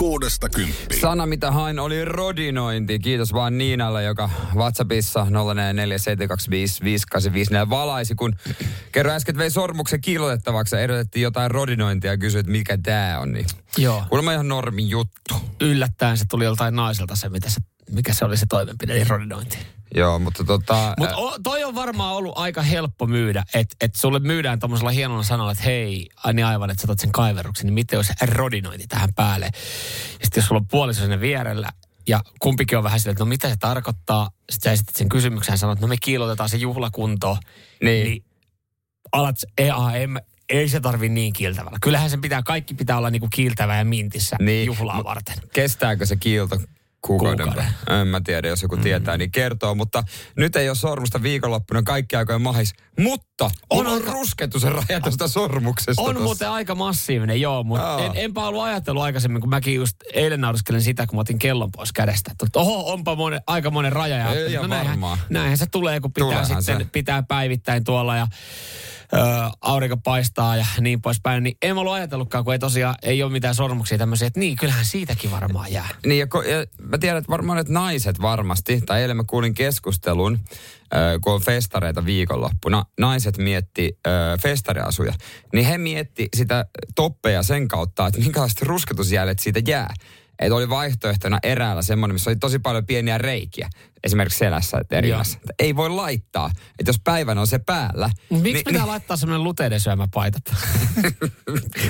Kuudesta kymppiin. Sana, mitä hain, oli rodinointi. Kiitos vaan Niinalle, joka WhatsAppissa 0447255854 valaisi, kun kerran äsken vei sormuksen kiilotettavaksi ja ehdotettiin jotain rodinointia ja kysyi, että mikä tämä on. Niin Joo. kuulemma ihan normin juttu. Yllättäen se tuli joltain naiselta se, mitä se mikä se oli se toimenpide, eli rodinointi. Joo, mutta tota... Mutta toi on varmaan ollut aika helppo myydä, että et sulle myydään tuommoisella hienolla sanalla, että hei, niin aivan, että sä sen kaiverruksen, niin miten jos rodinointi tähän päälle. Ja sitten jos sulla on puoliso sinne vierellä, ja kumpikin on vähän silleen, että no mitä se tarkoittaa, sitten sä esität sen kysymyksen ja sanot, että no me kiilotetaan se juhlakunto, Niin. niin alat, en, mä- ei se tarvi niin kiiltävällä. Kyllähän sen pitää, kaikki pitää olla niinku kiiltävä ja mintissä Niin. juhlaa Mut- varten. Kestääkö se kiilto kuukauden? Kuukauden. En mä tiedä, jos joku tietää, niin kertoo. Mutta nyt ei ole sormusta viikonloppuna kaikki aikojen mahis. Mutta on, On on aika- ruskettu se raja tuosta sormuksesta. On tossa. muuten aika massiivinen, joo, mutta en, enpä ollut ajatellut aikaisemmin, kun mäkin just eilen nauriskelin sitä, kun mä otin kellon pois kädestä. Että oho, onpa monen, aika monen raja. Ja Ei ihan näinhän, näinhän se tulee, kun pitää Tuleehan sitten se. pitää päivittäin tuolla ja ö, aurinko paistaa ja niin poispäin. Niin en ollut ajatellutkaan, kun ei tosiaan ei ole mitään sormuksia tämmöisiä, että niin, kyllähän siitäkin varmaan jää. Niin, ja, ko- ja mä tiedän, että varmaan että naiset varmasti, tai eilen mä kuulin keskustelun, kun on festareita viikonloppuna, naiset mietti festariasuja, niin he mietti sitä toppeja sen kautta, että minkälaiset rusketusjäljet siitä jää. Että oli vaihtoehtona eräällä semmoinen, missä oli tosi paljon pieniä reikiä, esimerkiksi selässä että. Että Ei voi laittaa, että jos päivän on se päällä. Miksi niin- pitää laittaa semmoinen luteiden syömä paita?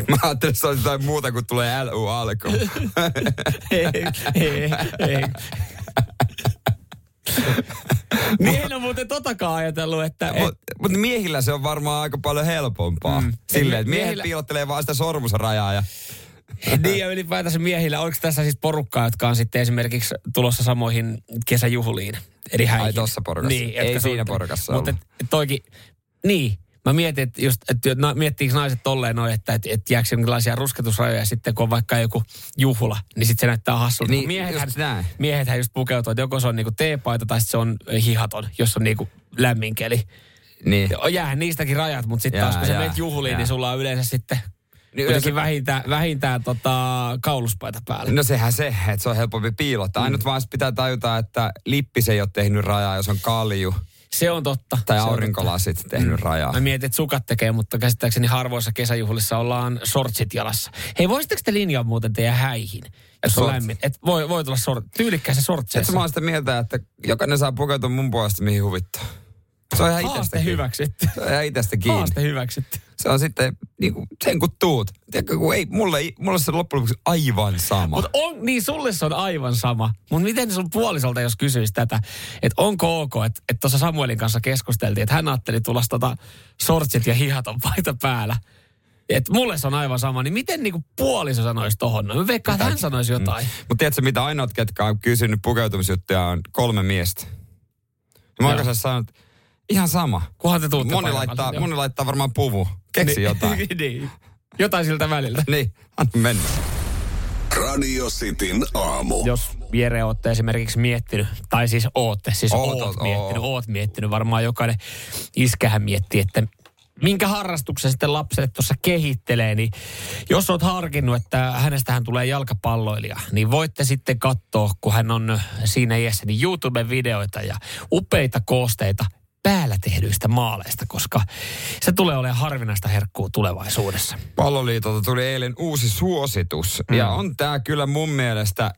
Mä ajattelin, että se on jotain muuta kuin tulee LU alkuun. ei, ei, ei. Miehen on muuten totakaan ajatellut, että... Et, Mutta mut miehillä se on varmaan aika paljon helpompaa. Mm. Silleen, että miehet Miehillä- piilottelee vaan sitä sormusrajaa ja... niin ja ylipäätänsä miehillä, oliko tässä siis porukkaa, jotka on sitten esimerkiksi tulossa samoihin kesäjuhliin, eri häihin? Ai tossa porukassa. Niin, Ei siinä porukassa Mutta toikin, niin, mä mietin, että just, että na, miettiikö naiset tolleen noin, että et, et jääkö jonkinlaisia rusketusrajoja sitten, kun on vaikka joku juhla, niin sitten se näyttää hassulta. Niin, miehethän, just näin. miehethän just pukeutuu, että joko se on niinku teepaita tai se on hihaton, jos on niinku lämmin keli. Niin. Jäähän niistäkin rajat, mutta sitten taas kun sä menet juhliin, jää. niin sulla on yleensä sitten Niin yleensä- vähintään, vähintään tota, kauluspaita päällä. No sehän se, että se on helpompi piilottaa. Ainut vaan pitää tajuta, että lippis ei ole tehnyt rajaa, jos on kalju. Se on totta. Tai aurinkolasit tehnyt rajaa. totta. Mä mietin, että sukat tekee, mutta käsittääkseni harvoissa kesäjuhlissa ollaan sortsit jalassa. Hei, voisitteko te linjaa muuten teidän häihin? Jos on lämmin. Et voi, voi tulla sort, tyylikkäissä Sitten sortseissa. mä oon sitä mieltä, että jokainen saa pukeutua mun puolesta mihin huvittaa. Se on ihan itsestä Haaste kiinni. hyväksytty. Se on ihan itsestä kiinni. Haaste hyväksytty. Se on sitten niin kuin sen kun tuut. Tiedätkö, kun ei, mulle, mulle se on loppujen lopuksi aivan sama. Mutta on, niin sulle se on aivan sama. Mutta miten sun puolisolta, jos kysyisi tätä, että onko ok, että et tuossa Samuelin kanssa keskusteltiin, että hän ajatteli tulla tota sortsit ja hihaton paita päällä. Että mulle se on aivan sama, niin miten niinku puoliso sanoisi tohon? No, mä veikkaan, että hän sanoisi jotain. Mutta tiedätkö, mitä ainoat, ketkä on kysynyt pukeutumisjuttuja, on kolme miestä. Mä oon sanonut, että ihan sama. Kunhan te tuutte Moni laittaa, moni laittaa varmaan puvu. Keksi jotain. niin. Jotain siltä väliltä. niin, anna mennä. Radio Cityn aamu. Jos Jere ootte esimerkiksi miettinyt, tai siis ootte, siis Oot, oot, oot, oot miettinyt, oo. oot miettinyt, varmaan jokainen iskähän miettii, että minkä harrastuksen sitten lapselle tuossa kehittelee, niin jos oot harkinnut, että hänestähän tulee jalkapalloilija, niin voitte sitten katsoa, kun hän on siinä iässä, niin YouTube-videoita ja upeita koosteita päällä tehdyistä maaleista, koska se tulee olemaan harvinaista herkkuu tulevaisuudessa. Palloliitolta tuli eilen uusi suositus. Mm. Ja on tää kyllä mun mielestä,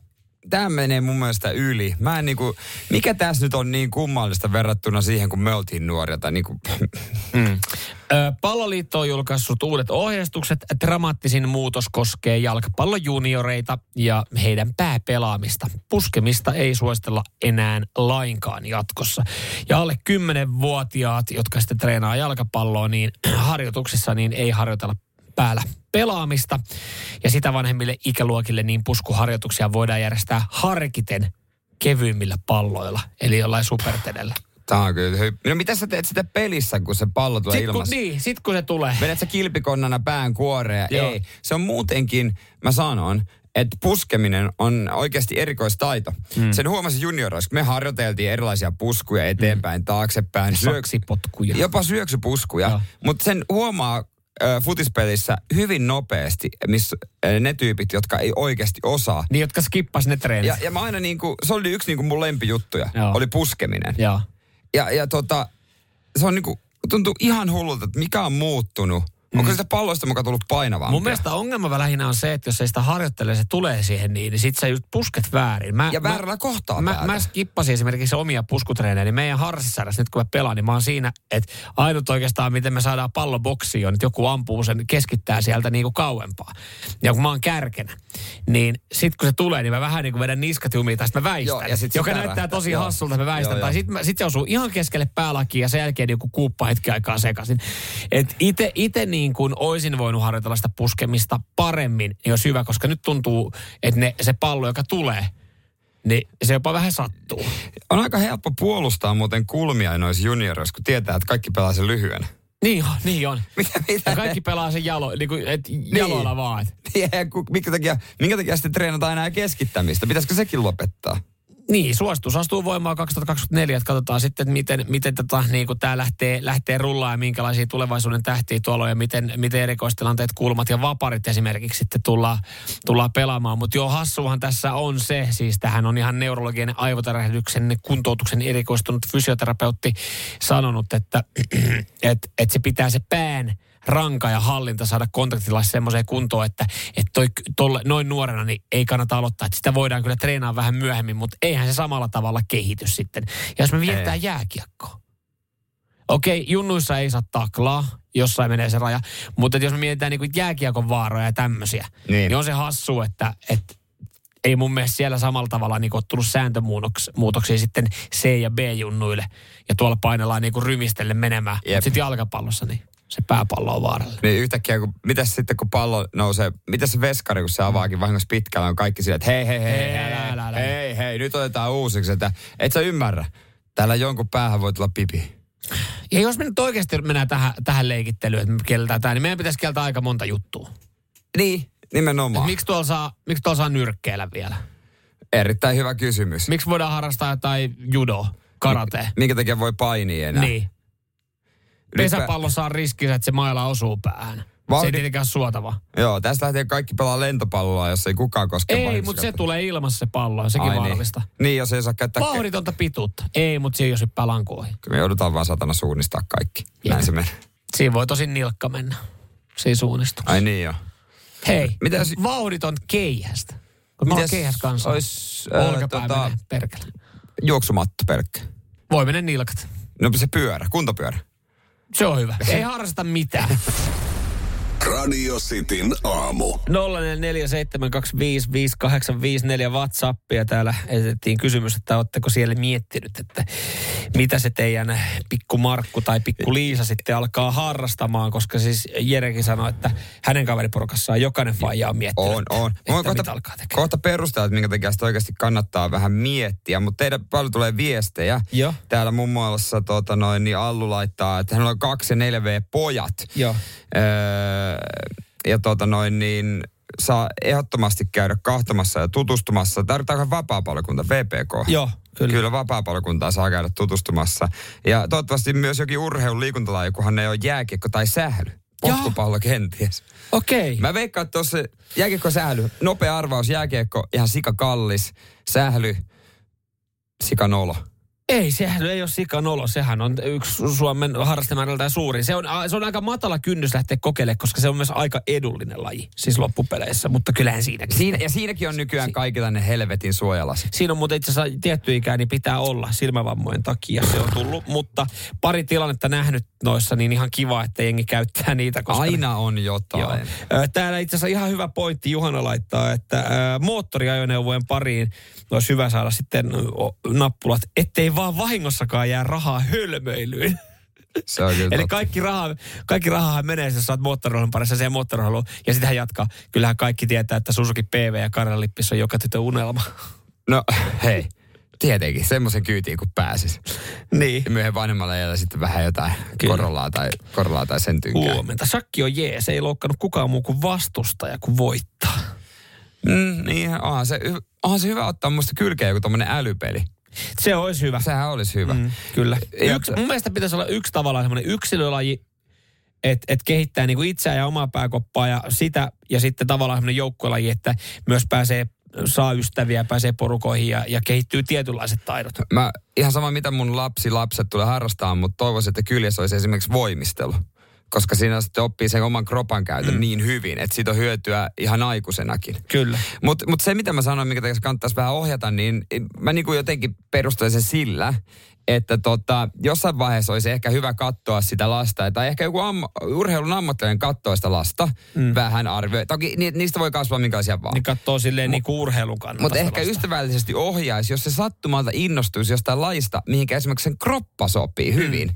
tämä menee mun mielestä yli. Mä en niinku, mikä tässä nyt on niin kummallista verrattuna siihen, kun me oltiin nuoria. Tai niinku, Mm. Palloliitto on julkaissut uudet ohjeistukset. Dramaattisin muutos koskee jalkapallojunioreita ja heidän pääpelaamista. Puskemista ei suositella enää lainkaan jatkossa. Ja alle 10-vuotiaat, jotka sitten treenaa jalkapalloa, niin harjoituksissa niin ei harjoitella päällä pelaamista. Ja sitä vanhemmille ikäluokille niin puskuharjoituksia voidaan järjestää harkiten kevyimmillä palloilla, eli jollain supertedellä. Tämä on kyllä hy... No mitä sä teet sitä pelissä, kun se pallo tulee kun, ilmassa? niin, sit kun se tulee. Vedät sä kilpikonnana pään kuoreen? Joo. Ei. Se on muutenkin, mä sanon, että puskeminen on oikeasti erikoistaito. Mm. Sen huomasin junioroissa, kun me harjoiteltiin erilaisia puskuja eteenpäin, mm. taaksepäin. Saksipotkuja. Jopa syöksypuskuja. Mutta sen huomaa futispelissä hyvin nopeasti, missä ne tyypit, jotka ei oikeasti osaa. Niin, jotka skippas ne treenit. Ja, ja mä aina niinku, se oli yksi niinku mun lempijuttuja, Joo. oli puskeminen. Joo. Ja, ja tota, se on niinku, tuntuu ihan hullulta, että mikä on muuttunut. Mm. Onko sitä palloista mukaan tullut painavampia? Mun mielestä ongelma lähinnä on se, että jos ei sitä harjoittele, se tulee siihen niin, niin sit sä just pusket väärin. Mä, Ja väärällä kohtaa mä, päätä. mä skippasin esimerkiksi omia puskutreenejä, niin meidän harrassisarjassa nyt kun mä pelaan, niin mä oon siinä, että ainut oikeastaan miten me saadaan pallo boksiin on, että joku ampuu sen, keskittää sieltä niin kuin kauempaa. Ja kun mä oon kärkenä, niin sit kun se tulee, niin mä vähän niin kuin vedän niskat jumiin tai sit mä väistän. Joo, ja sit joka näyttää tosi Joo. hassulta, että mä väistän. Joo, tai joo. sit, mä, sit se osuu ihan keskelle päälakiin ja sen jälkeen joku kuuppa hetki aikaa sekaisin. Et ite, ite niin kuin oisin voinut harjoitella sitä puskemista paremmin, niin olisi hyvä, koska nyt tuntuu, että ne, se pallo, joka tulee, niin se jopa vähän sattuu. On aika helppo puolustaa muuten kulmia noissa junioreissa, kun tietää, että kaikki pelaa sen lyhyen. Niin on, niin on. Mitä, mitä? Ja kaikki pelaa sen jalo, niin kuin, et jaloilla vaan. Et. Ja, ku- minkä, takia, minkä takia sitten treenataan enää keskittämistä? Pitäisikö sekin lopettaa? Niin, suositus astuu voimaan 2024, että katsotaan sitten, että miten, miten tota, niin kuin tämä lähtee, lähtee rullaan ja minkälaisia tulevaisuuden tähtiä tuolla on ja miten, miten erikoistilanteet, kulmat ja vaparit esimerkiksi sitten tullaan, tullaan pelaamaan. Mutta joo, hassuhan tässä on se, siis tähän on ihan neurologinen aivotärähdyksen kuntoutuksen erikoistunut fysioterapeutti sanonut, että et, et se pitää se pään ranka ja hallinta saada kontaktilla semmoiseen kuntoon, että, että toi, tolle, noin nuorena niin ei kannata aloittaa. Että sitä voidaan kyllä treenaa vähän myöhemmin, mutta eihän se samalla tavalla kehity sitten. Ja jos me vietetään jääkiekkoa. Okei, junnuissa ei saa taklaa, jossain menee se raja. Mutta jos me mietitään niin jääkiekon vaaroja ja tämmöisiä, niin. Niin. on se hassu, että, että ei mun mielestä siellä samalla tavalla niin ole tullut sääntömuutoksia sitten C- ja B-junnuille. Ja tuolla painellaan niin rymistelle menemään. Sitten jalkapallossa niin se pääpallo on vaarallinen. Niin yhtäkkiä, kun, mitäs sitten kun pallo nousee, mitä se veskari, kun se avaakin vahingossa pitkällä, on kaikki sillä, että hei, hei, hei, Hei, hei, älä, älä, hei, hei, nyt otetaan uusiksi, että et sä ymmärrä. Täällä jonkun päähän voi tulla pipi. Ja jos me nyt oikeasti mennään tähän, tähän leikittelyyn, että me kielletään tämä, niin meidän pitäisi kieltää aika monta juttua. Niin, nimenomaan. Et miksi, tuolla saa, miksi tuolla saa nyrkkeillä vielä? Erittäin hyvä kysymys. Miksi voidaan harrastaa jotain judo, karate? Minkä takia voi painia enää? Niin. Pesäpallo saa riskinsä, että se maila osuu päähän. Se ei Vauhdi- tietenkään ole suotava. Joo, tästä lähtien kaikki pelaa lentopalloa, jos ei kukaan koske Ei, mutta se tulee ilmassa se pallo, ja sekin Ai vaarallista. Niin. niin, jos ei saa käyttää... Vauhditonta pituutta. Ei, mutta se ei jos hyppää lankuihin. Kyllä me joudutaan vaan satana suunnistaa kaikki. Näin se menee. Siinä voi tosi nilkka mennä. Siinä suunnistuksessa. Ai niin joo. Hei, Mitä jos- vauhditon keihästä. Kun mä oon keihäs kanssa. ois, ää, Olkapää tota- perkele. Juoksumatto pelkkä. Voi mennä nilkat. No se pyörä, kuntopyörä. Se on hyvä. Ei harrasta mitään. Radio Cityn aamu. 0447255854 WhatsAppia. Täällä esitettiin kysymys, että oletteko siellä miettinyt, että mitä se teidän pikku Markku tai pikku Liisa sitten alkaa harrastamaan, koska siis Jerekin sanoi, että hänen kaveriporukassaan jokainen faija on miettinyt, On, on. että voin mitä kohta, alkaa tekemään. kohta perustella, että minkä takia sitä oikeasti kannattaa vähän miettiä. Mutta teidän paljon tulee viestejä. Joo. Täällä muun muassa tota noin, niin Allu laittaa, että hänellä on kaksi ja 4V-pojat. Joo. Öö, ja tota noin, niin saa ehdottomasti käydä kahtomassa ja tutustumassa. Tarvitaanko vapaa-palokunta, VPK? Joo, kyllä. Kyllä vapaa-palokuntaa saa käydä tutustumassa. Ja toivottavasti myös jokin urheilun liikuntalaji, kunhan ne on jääkiekko tai sähly. Potkupallo kenties. Okei. Mä veikkaan, että tuossa jääkiekko sähly, nopea arvaus, jääkiekko ihan sika kallis, sähly, sika nolo. Ei, sehän ei ole sikanolo. Sehän on yksi Suomen harrastamäärältään suurin. Se on, se on aika matala kynnys lähteä kokeilemaan, koska se on myös aika edullinen laji, siis loppupeleissä. Mutta kyllähän siinäkin. Siinä, ja siinäkin on nykyään kaikilla ne helvetin suojalasit. Siinä on muuten itse asiassa tietty ikä, niin pitää olla silmävammojen takia se on tullut. Mutta pari tilannetta nähnyt noissa, niin ihan kiva, että jengi käyttää niitä. Koska Aina on Joo. jotain. Ö, Täällä itse asiassa ihan hyvä pointti Juhana laittaa, että ö, moottoriajoneuvojen pariin olisi hyvä saada sitten nappulat, ettei vaan vahingossakaan jää rahaa hölmöilyyn. Se on kyllä Eli totta. kaikki raha, kaikki rahahan menee, jos sä oot parissa siihen moottorirollin. Ja sitä hän jatkaa. Kyllähän kaikki tietää, että Suzuki PV ja Karjan Lippis on joka tytön unelma. No hei, tietenkin semmoisen kyytiin kun pääsis. niin. Ja myöhemmin vanhemmalla iällä sitten vähän jotain Kyllä. korollaa tai, korollaa tai sen tynkää. Huomenta. Sakki on jees. Ei loukkanut kukaan muu kuin vastustaja, kun voittaa. Mm, niin, onhan se, onhan se hyvä ottaa musta kylkeen joku tommonen älypeli. Se olisi hyvä. Sehän olisi hyvä. Mm, kyllä. Yksi, mun mielestä pitäisi olla yksi tavallaan semmoinen yksilölaji, että et kehittää niinku itseään ja omaa pääkoppaa ja sitä, ja sitten tavallaan semmoinen joukkuelaji, että myös pääsee, saa ystäviä, pääsee porukoihin ja, ja kehittyy tietynlaiset taidot. Mä, ihan sama mitä mun lapsi, lapset tulee harrastamaan, mutta toivoisin, että kyljessä olisi esimerkiksi voimistelu. Koska siinä sitten oppii sen oman kropan käytön mm. niin hyvin, että siitä on hyötyä ihan aikuisenakin. Kyllä. Mutta mut se, mitä mä sanoin, mikä tässä kannattaisi vähän ohjata, niin mä niinku jotenkin perustelen sen sillä, että tota, jossain vaiheessa olisi ehkä hyvä katsoa sitä lasta, tai ehkä joku amma, urheilun ammattilainen katsoa sitä lasta, mm. vähän arvioi. Toki ni, niistä voi kasvaa minkälaisia vaan. Niin katsoo silleen niin kuin urheilun kannalta. Mutta ehkä vasta. ystävällisesti ohjaisi, jos se sattumalta innostuisi jostain laista, mihinkä esimerkiksi sen kroppa sopii hyvin. Mm.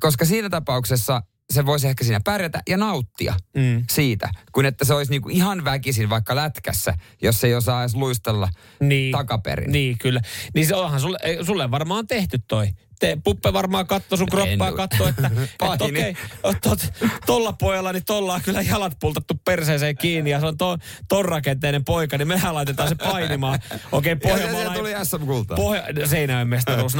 Koska siinä tapauksessa se voisi ehkä siinä pärjätä ja nauttia Mm. siitä, kun että se olisi niinku ihan väkisin vaikka lätkässä, jos ei osaa edes luistella niin, takaperin. Niin, kyllä. Niin se onhan sulle, sulle varmaan tehty toi. Te, puppe varmaan katsoi sun kroppaa ja katsoi, että, Paini. okei, okay, tolla pojalla niin tolla on kyllä jalat pultattu perseeseen kiinni ja se on to, ton rakenteinen poika, niin mehän laitetaan se painimaan. Okei, okay, Pohjanmaalla se tuli SM-kultaa. Pohja, Seinäjoen mestaruus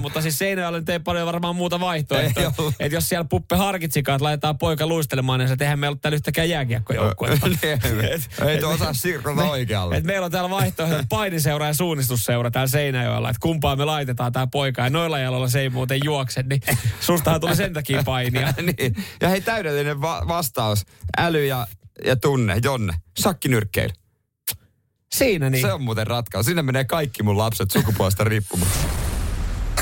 mutta siis Seinäjoella nyt ei paljon varmaan muuta vaihtoehtoa. Että jos siellä puppe harkitsikaan, että laitetaan poika luistelemaan, niin se tehdään meillä ole täällä yhtäkään jääkiekkojoukkuetta. Niin, ei tuo osaa sirkota oikealle. Et meillä on täällä vaihtoehto painiseura ja suunnistusseura täällä Seinäjoella, että kumpaa me laitetaan tää poika. Ja noilla jaloilla se ei muuten juokse, niin sustahan tuli sen takia painia. niin. Ja hei, täydellinen va- vastaus. Äly ja, ja tunne, Jonne. Sakkinyrkkeily. Siinä niin. Se on muuten ratkaisu. Sinne menee kaikki mun lapset sukupuolesta riippumatta.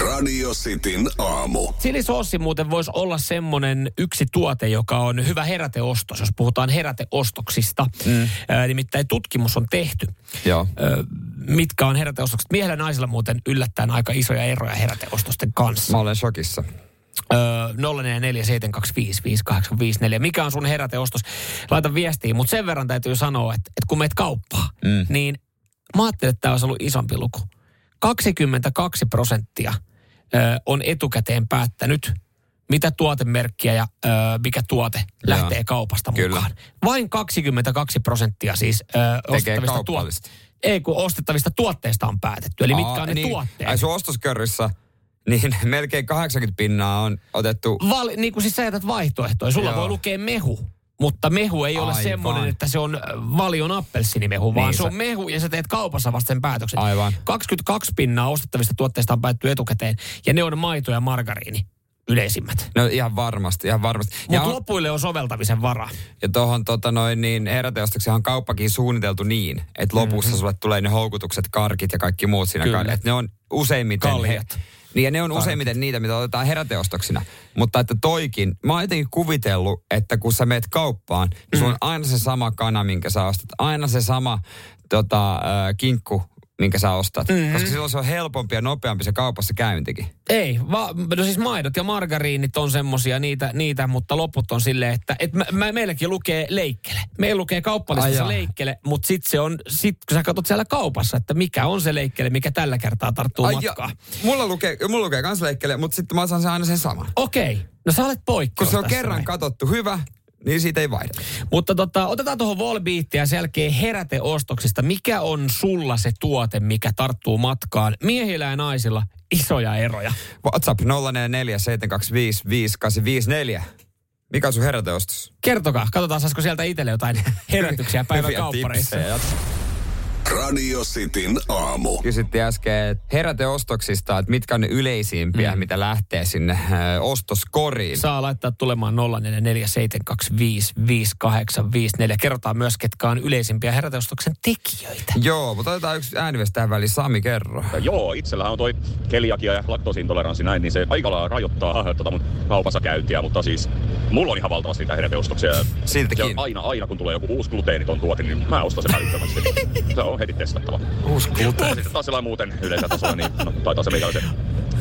Radio Cityn aamu. Chilisoossi muuten voisi olla semmoinen yksi tuote, joka on hyvä heräteostos, jos puhutaan heräteostoksista. Mm. Ää, nimittäin tutkimus on tehty. Joo. Ö, mitkä on heräteostokset. Miehellä ja naisilla muuten yllättäen aika isoja eroja heräteostosten kanssa. Mä olen shokissa. Öö, 0447255854. Mikä on sun heräteostos? Laita viestiä, mutta sen verran täytyy sanoa, että, että kun meet kauppaan, mm. niin mä ajattelin, että tämä olisi ollut isompi luku. 22 prosenttia öö, on etukäteen päättänyt, mitä tuotemerkkiä ja öö, mikä tuote lähtee kaupasta Kyllä. mukaan. Vain 22 prosenttia siis öö, ostettavista, kaupallisesti. Ei, kun ostettavista tuotteista on päätetty. Eli mitkä Aa, on ne niin. tuotteet. Ai sun ostoskörryssä, niin melkein 80 pinnaa on otettu Val, niin kuin siis sä jätät vaihtoehtoja. Sulla Joo. voi lukea mehu, mutta mehu ei ole Aivan. semmoinen, että se on äh, valion appelsinimehu, vaan Niin, se on mehu ja sä teet kaupassa vasta sen päätöksen. Aivan. 22 pinnaa ostettavista tuotteista on päätty etukäteen ja ne on maito ja margariini yleisimmät. No ihan varmasti, ihan varmasti. Ja, Mutta on- lopuille on soveltamisen vara. ja tuohon tota noin, niin heräteostoksihan on kauppakin suunniteltu niin, että lopussa mm-hmm. sulle tulee ne houkutukset, karkit ja kaikki muut siinä. Kyllä. Että ne on useimmiten... Kaljat. niin ja ne on useimmiten niitä, mitä otetaan heräteostoksina. Mutta että toikin, mä oon jotenkin kuvitellut, että kun sä meet kauppaan, niin Mm. sulla on aina se sama kana, minkä sä ostat. Aina se sama tota, äh, kinkku, minkä sä ostat. Mhm. Mm-hmm. Koska silloin se on helpompi ja nopeampi se kaupassa käyntikin. Ei, va, no siis maidot ja margariinit on semmosia niitä, niitä, mutta loput on silleen, että et mä, mä, meilläkin lukee leikkele. Meillä lukee kauppalistassa leikkele, mutta sitten se on, sit kun sä katsot siellä kaupassa, että mikä on se leikkele, mikä tällä kertaa tarttuu Ai matkaan. ja, mulla lukee, mulla lukee kans leikkele, mutta sitten mä saan sen aina sen saman. Okei, no sä olet poikkeus Kun se on kerran näin. katsottu hyvä, niin siitä ei vaihdeta. Mutta tota, otetaan tuohon Volbeatia jälkeen heräteostoksista. Mikä on sulla se tuote, mikä tarttuu matkaan? Miehillä ja naisilla isoja eroja. WhatsApp 0447255854. Mikä on sun heräteostos? Kertokaa, katsotaan saisiko sieltä itselle jotain herätyksiä päivän kauppareissa. Radio Cityn aamu. Kysyttiin äsken heräteostoksista, että mitkä on ne yleisimpiä, mm. mitä lähtee sinne ö, ostoskoriin. Saa laittaa tulemaan 0447255854. Kerrotaan myös, ketkä on yleisimpiä heräteostoksen tekijöitä. Joo, mutta otetaan yksi ääniviesti tähän väliin. Sami, kerro. Joo, itsellähän on toi keliakia ja laktoosiintoleranssi näin, niin se aika lailla rajoittaa tota mun kaupassa käyntiä, mutta siis mulla on ihan valtavasti niitä heräteostoksia. Ja- Siltikin. Ja aina, aina kun tulee joku uusi gluteeniton tuote, niin mä ostan sen välittömästi. se on heti testattava. Uusi gluten. sitten taas sellainen muuten yleisellä tasolla, niin no, taitaa se meikäläisen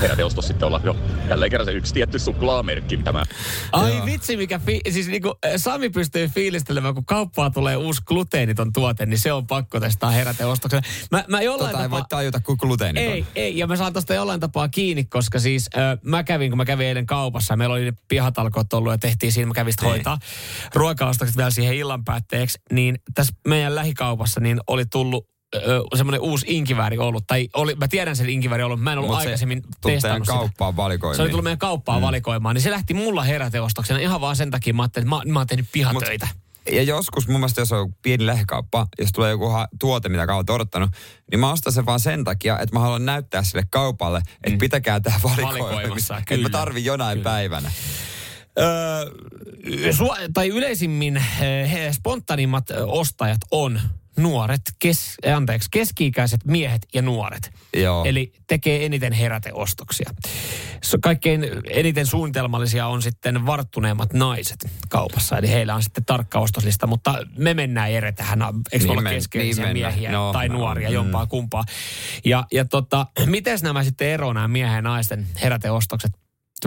heräteostos sitten olla jo jälleen kerran se yksi tietty suklaamerkki, mitä mä Ai vitsi, mikä fi- siis niinku, eh, Sami pystyy fiilistelemään, kun kauppaa tulee uusi gluteeniton tuote, niin se on pakko testaa heräteostoksena. Mä, mä jollain Tota ei voi tapaa... tajuta kuin gluteeniton. Ei, ei, ja mä saan tosta jollain tapaa kiinni, koska siis ö, mä kävin, kun mä kävin eilen kaupassa, meillä oli ne pihatalkoot ollut ja tehtiin siinä, mä kävin Niin. hoitaa ruokaostokset vielä siihen illan päätteeksi, niin tässä meidän lähikaupassa niin oli tullut semmoinen uusi inkivääri ollut, tai oli, mä tiedän sen inkivääri ollut, mä en ollut Mut se aikaisemmin testannut sitä. kauppaan valikoimiin. Se oli tullut meidän kauppaan mm. valikoimaan, niin se lähti mulla heräteostoksena ihan vaan sen takia, mä ajattelin, että mä, mä oon tehnyt pihatöitä. Ja joskus mun mielestä, jos on pieni lähikauppa, jos tulee joku ha- tuote, mitä kauan odottanut, niin mä ostan sen vaan sen takia, että mä haluan näyttää sille kaupalle, että mm. pitäkää tämä valikoima, Valikoimassa, että mä tarvin jonain Kyllä. päivänä. Öö, su- tai yleisimmin he, spontaanimmat ostajat on nuoret, kes, eh, anteeksi, keski-ikäiset miehet ja nuoret. Joo. Eli tekee eniten heräteostoksia. Kaikkein eniten suunnitelmallisia on sitten varttuneemmat naiset kaupassa. Eli heillä on sitten tarkka ostoslista, mutta me mennään ere tähän. Eikö Niin olla keskeisiä niin miehiä No, tai no, nuoria, mm. jompaa kumpaa. Ja, ja tota, miten nämä sitten eroavat nämä miehen ja naisten heräteostokset?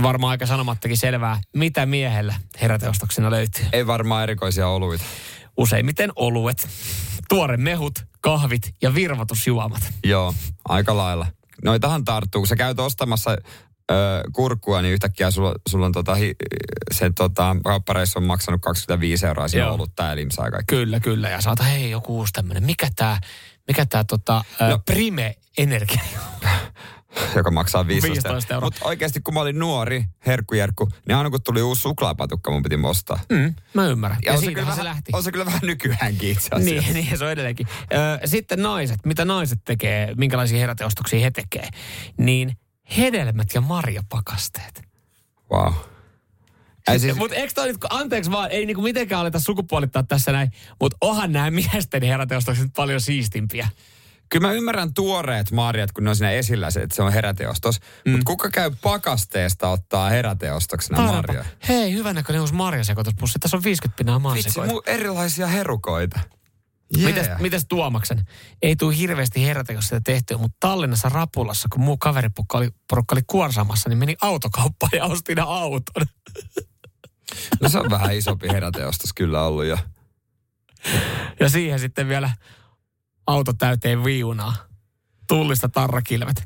Varmaan aika sanomattakin selvää, mitä miehellä heräteostoksena löytyy. Ei varmaan erikoisia oluita. Useimmiten oluet, tuore mehut, kahvit ja virvotusjuomat. Joo, aika lailla. Noitahan tarttuu. Kun sä käyt ostamassa ö, kurkkua, niin yhtäkkiä sulla, sulla on tota, hi, se tota, kauppareissu on maksanut 25 euroa siinä Joo. olutta ja limsaa ja kaikki. Kyllä, kyllä. Ja saata, hei, joku uusi tämmöinen. Mikä tää, mikä tää tota, no. No. Prime Energia? joka maksaa 15, 15 euroa. Mutta oikeasti kun mä olin nuori, herkkujerkku, niin aina kun tuli uusi suklaapatukka, mun piti ostaa. Mm, mä ymmärrän. Ja, ja se, kyllä se vähän, lähti. on se kyllä vähän nykyäänkin itse asiassa. Niin, niin, se on edelleenkin. Ö, sitten naiset, mitä naiset tekee, minkälaisia heräteostoksia he tekee, niin hedelmät ja marjapakasteet. Wow. Ei siis, Mutta eikö toi nyt, anteeksi vaan, ei niinku mitenkään aleta sukupuolittaa tässä näin, mutta onhan nämä miesten heräteostokset paljon siistimpiä. Kyllä mä ymmärrän tuoreet marjat, kun ne on siinä esillä, se, että se on heräteostos. Mm. Mutta kuka käy pakasteesta ottaa heräteostoksena marjoja? Hei, hyvänäköinen uusi marjasekoituspussi. Tässä on 50 pinnaa Vitsi, maasekoita. mu- erilaisia herukoita. Yeah. Mites, mites Tuomaksen? Ei tule hirveästi herätä, jos sitä tehtyä, mutta Tallinnassa Rapulassa, kun muu kaveriporukka oli, porukka oli kuorsaamassa, niin meni autokauppaan ja ostin auton. No se on vähän isompi heräteostos kyllä ollut jo. Ja siihen sitten vielä auto täyteen viunaa. Tullista tarrakilvet.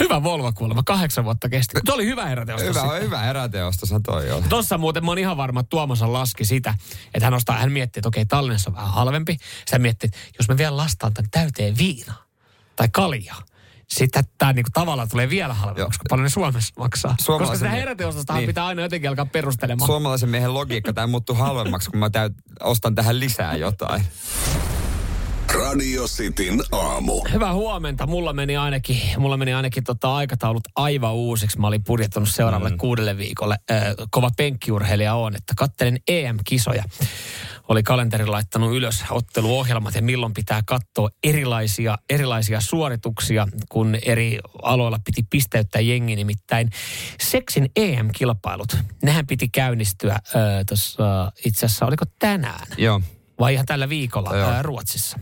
Hyvä Volvo kuulemma, kahdeksan vuotta kesti. Se oli hyvä heräteostos. Hyvä, sitten. hyvä heräteostoshan toi on. Tossa muuten mä oon ihan varma, että Tuomosan laski sitä, että hän ostaa, hän miettii, että okei, Tallinnassa on vähän halvempi. Sitten miettii, että jos mä vielä lastaan tämän täyteen viinaa tai kaljaa, sitten tämä niinku tavallaan tulee vielä halvemmaksi, kun paljon ne Suomessa maksaa. Koska sitä heräteostostahan niin. pitää aina jotenkin alkaa perustelemaan. Suomalaisen miehen logiikka, tämä muuttuu halvemmaksi, kun mä täyt, ostan tähän lisää jotain. Radio Cityn aamu. Hyvää huomenta. Mulla meni ainakin, mulla meni ainakin tota aikataulut aivan uusiksi. Mä olin budjettanut seuraavalle mm. kuudelle viikolle. Äh, kova penkkiurheilija on, että kattelen EM-kisoja. Oli kalenteri laittanut ylös otteluohjelmat ja milloin pitää katsoa erilaisia, erilaisia suorituksia, kun eri aloilla piti pisteyttää jengi. Nimittäin seksin EM-kilpailut, nehän piti käynnistyä äh, tuossa itse asiassa, oliko tänään Joo. vai ihan tällä viikolla Joo. äh, Ruotsissa?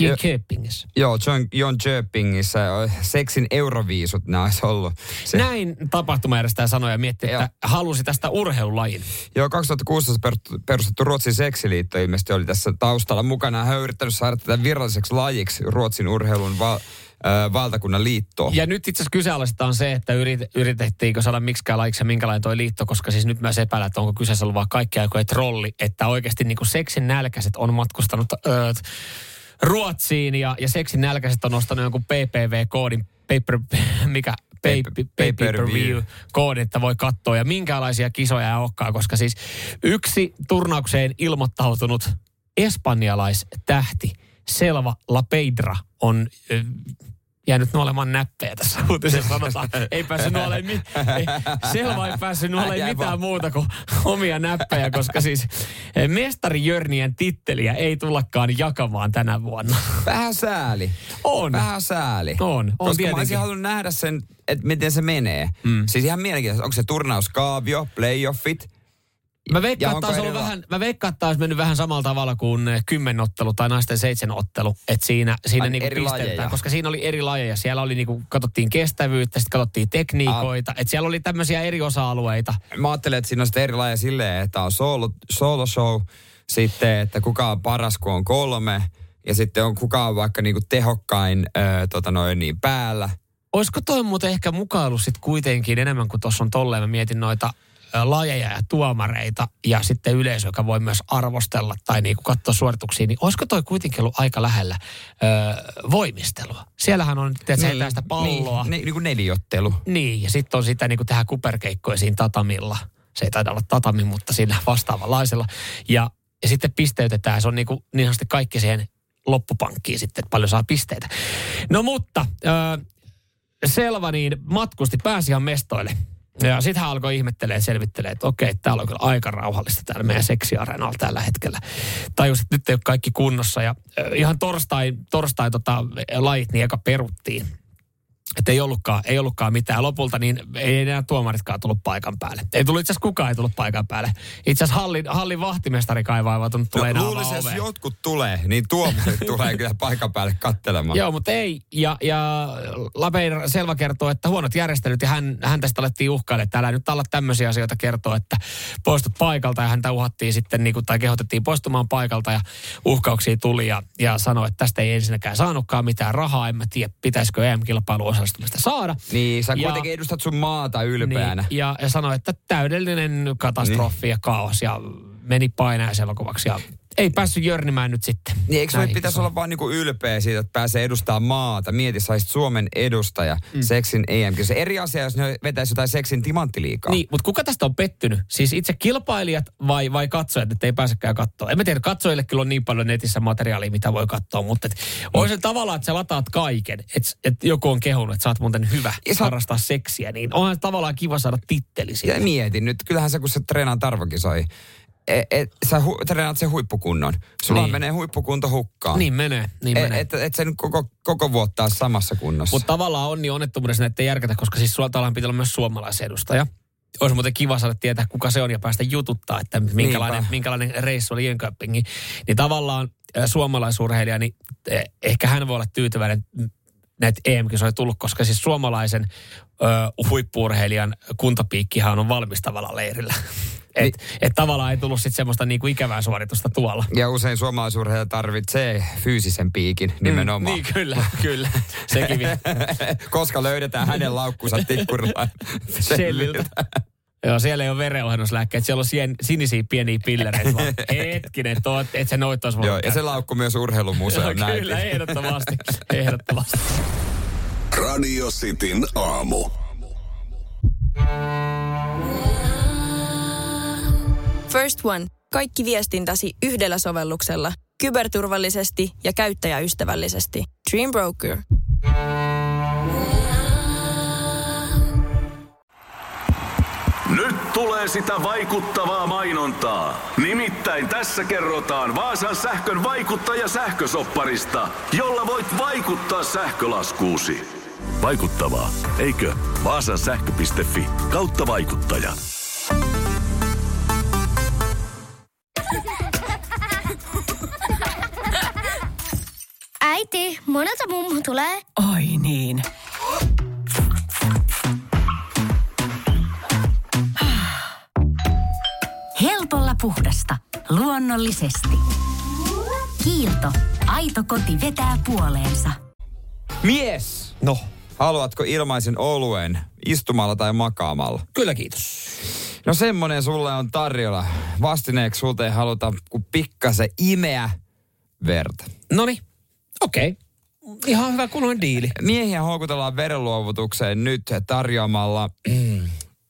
Joo. Jönköpingissä. Joo, John, John Köpingissä seksin euroviisut nämä olisi ollut. Se, Näin tapahtumajärjestäjä sanoi ja mietti, että halusi tästä urheilulajin. Joo, 2016 per- perustettu Ruotsin seksiliitto ilmeisesti oli tässä taustalla mukana. Hän on yrittänyt saada tätä viralliseksi lajiksi Ruotsin urheilun val, ö, valtakunnan liittoon. Ja nyt itse asiassa kyseenalaistetaan se, että yrit, yritettiinkö saada miksikään lajiksi ja minkälainen toi liitto, koska siis nyt myös epäillä, että onko kyseessä ollut vaan kaikki aikojen trolli, että oikeasti niin kuin seksin nälkäiset on matkustanut öö, Ruotsiin ja, ja seksin nälkäiset on ostanut jonkun PPV-koodin, paper, mikä? Pay, pay, pay per view koodin, että voi katsoa. Ja minkälaisia kisoja ei olekaan, koska siis yksi turnaukseen ilmoittautunut espanjalaistähti Selva La Pedra on jäänyt nuolemaan näppejä tässä uutisessa sanotaan. Ei päässyt nuoleen, mi- ei, Selva ei päässyt nuoleen mitään vaan. muuta kuin omia näppejä, koska siis eh, mestari Jörnien titteliä ei tullakaan jakamaan tänä vuonna. Vähän sääli. On. Vähän sääli. On, on Koska mä tietenkin. olisin halunnut nähdä sen, että miten se menee. Mm. Siis ihan mielenkiintoista. Onko se turnauskaavio, playoffit Mä veikkaan, että taas vähän, mä veikkaan, että taas mennyt vähän samalla tavalla kuin eh, kymmenottelu tai naisten seitsemänottelu. Että siinä, siinä Ai, niinku eri pistetään, lajeja. koska siinä oli eri lajeja. Siellä oli niinku, katsottiin kestävyyttä, sitten katsottiin tekniikoita. Että siellä oli tämmöisiä eri osa-alueita. Mä ajattelen, että siinä on sitten eri lajeja silleen, että on solo, solo show, sitten, että kuka on paras, kun on kolme, ja sitten on kuka on vaikka niinku tehokkain ö, tota noin, niin päällä. Olisiko toi muuten ehkä mukailu sitten kuitenkin enemmän kuin tuossa on tolleen. Mä mietin noita lajeja ja tuomareita ja sitten yleisö, joka voi myös arvostella tai niinku katsoa suorituksia, niin olisiko toi kuitenkin ollut aika lähellä ö, voimistelua? Siellähän on, että niin, sitä palloa. Niin, niin, niin kuin neliottelu. Niin, ja sitten on sitä niin kuin tehdään kuperkeikkoja siinä tatamilla. Se ei taida olla tatami, mutta sillä vastaavanlaisella. Ja, ja sitten pisteytetään. Se on niin, kuin, niin sanotusti kaikki siihen loppupankkiin sitten, että paljon saa pisteitä. No mutta, äh, Selva niin matkusti, pääsi ihan mestoille. Ja sitten hän alkoi ihmettelee ja selvittelee, että okei, täällä on kyllä aika rauhallista täällä meidän seksiareenalla tällä hetkellä. Tajus, että nyt ei ole kaikki kunnossa. Ja ihan torstai, torstai tota, lajit niin eka peruttiin. Että ei ollutkaan, ei ollutkaan mitään. Lopulta niin ei enää tuomaritkaan tullut paikan päälle. Ei tullut itse asiassa kukaan ei tullut paikan päälle. Itse asiassa hallin, hallin vahtimestari kai vaivautunut tulee No, luulisin, jos jotkut tulee, niin tuomarit tulee kyllä paikan päälle kattelemaan. Joo, mutta ei. Ja, ja Lapein Selva kertoo, että huonot järjestelyt ja hän, hän tästä alettiin uhkailla, että älä nyt alla tämmöisiä asioita kertoa, että poistut paikalta ja häntä uhattiin sitten, niin kuin, tai kehotettiin poistumaan paikalta ja uhkauksia tuli ja, ja sanoi, että tästä ei ensinnäkään saanutkaan mitään rahaa, en mä tiedä, pitäisikö EM-kilpailuun osallistumista saada. Niin, sä Ja- kuitenkin edustat sun maata ylpeänä. Niin, ja, ja sanoi, että täydellinen katastrofi niin. ja kaos ja meni painajaisella kovaksi ja ei päässyt jörnimään nyt sitten. Niin eikö näihin pitäisi olla vaan niinku ylpeä siitä, että pääsee edustamaan maata? Mieti, saisit Suomen edustaja mm. seksin em Se eri asia, jos ne vetäisi jotain seksin timanttiliikaa. Niin, mutta kuka tästä on pettynyt? Siis itse kilpailijat vai, vai katsojat, että ei pääsekään katsoa? En mä tiedä, katsojille kyllä on niin paljon netissä materiaalia, mitä voi katsoa, mutta et, on se tavallaan, että sä lataat kaiken, että et joku on kehunut, että sä oot muuten hyvä Ja harrastaa seksiä, niin onhan se tavallaan kiva saada titteli siitä. Ja mieti nyt, kyllähän sä kun sä treenaat arvokisoi, et, et, sä hu, treenaat sen huippukunnon. Sulla Niin. niin. menee huippukunto hukkaan. Niin menee, niin Et, menee. et, et sä nyt koko, koko vuotta ole samassa kunnossa. Mutta tavallaan onni onnettomuudessa näitä ei järkätä, koska siis sulla tavallaan pitää olla myös suomalaisedustaja. Olisi muuten kiva saada tietää, kuka se on ja päästä jututtaa, että minkälainen, Niinpä. minkälainen reissu oli Jönköpingiin. Niin tavallaan suomalaisurheilija, niin eh, ehkä hän voi olla tyytyväinen näitä EM-kisoja tullut, koska siis suomalaisen ö, huippuurheilijan kuntopiikkihan on valmistavalla leirillä. Että et tavallaan ei tullut sitten semmoista niinku ikävää suoritusta tuolla. Ja usein suomalaisurheilija tarvitsee fyysisen piikin nimenomaan. Niin, kyllä, kyllä. Sekin. Koska löydetään hänen laukkunsa tikkurilla. Selliltä. Joo, siellä ei ole verenohennuslääkkeet, siellä on sien, sinisiä pieniä pillereitä. vaan. Hetkinen, tuo, et sä noit olisi Joo, ja se laukku myös urheilumuseon näin. Kyllä, ehdottomasti. ehdottomasti. Radio Cityn aamu. First One. Kaikki viestintäsi yhdellä sovelluksella. Kyberturvallisesti ja käyttäjäystävällisesti. Dream Broker. Nyt tulee sitä vaikuttavaa mainontaa. Nimittäin tässä kerrotaan Vaasan sähkön vaikuttaja sähkösopparista, jolla voit vaikuttaa sähkölaskuusi. Vaikuttavaa, eikö? Vaasan sähkö.fi kautta vaikuttaja. Äiti, monelta mummu tulee? Oi niin. Helpolla puhdasta. Luonnollisesti. Kiilto. Aito koti vetää puoleensa. Mies! No, Haluatko ilmaisen oluen istumalla tai makaamalla? kyllä kiitos. No semmonen sulle on tarjolla. Vastineeksi sulta ei haluta kuin pikkasen imeä verta. Noni, okei. Okay. Ihan hyvä kuulonen diili. Miehiä houkutellaan verenluovutukseen nyt tarjoamalla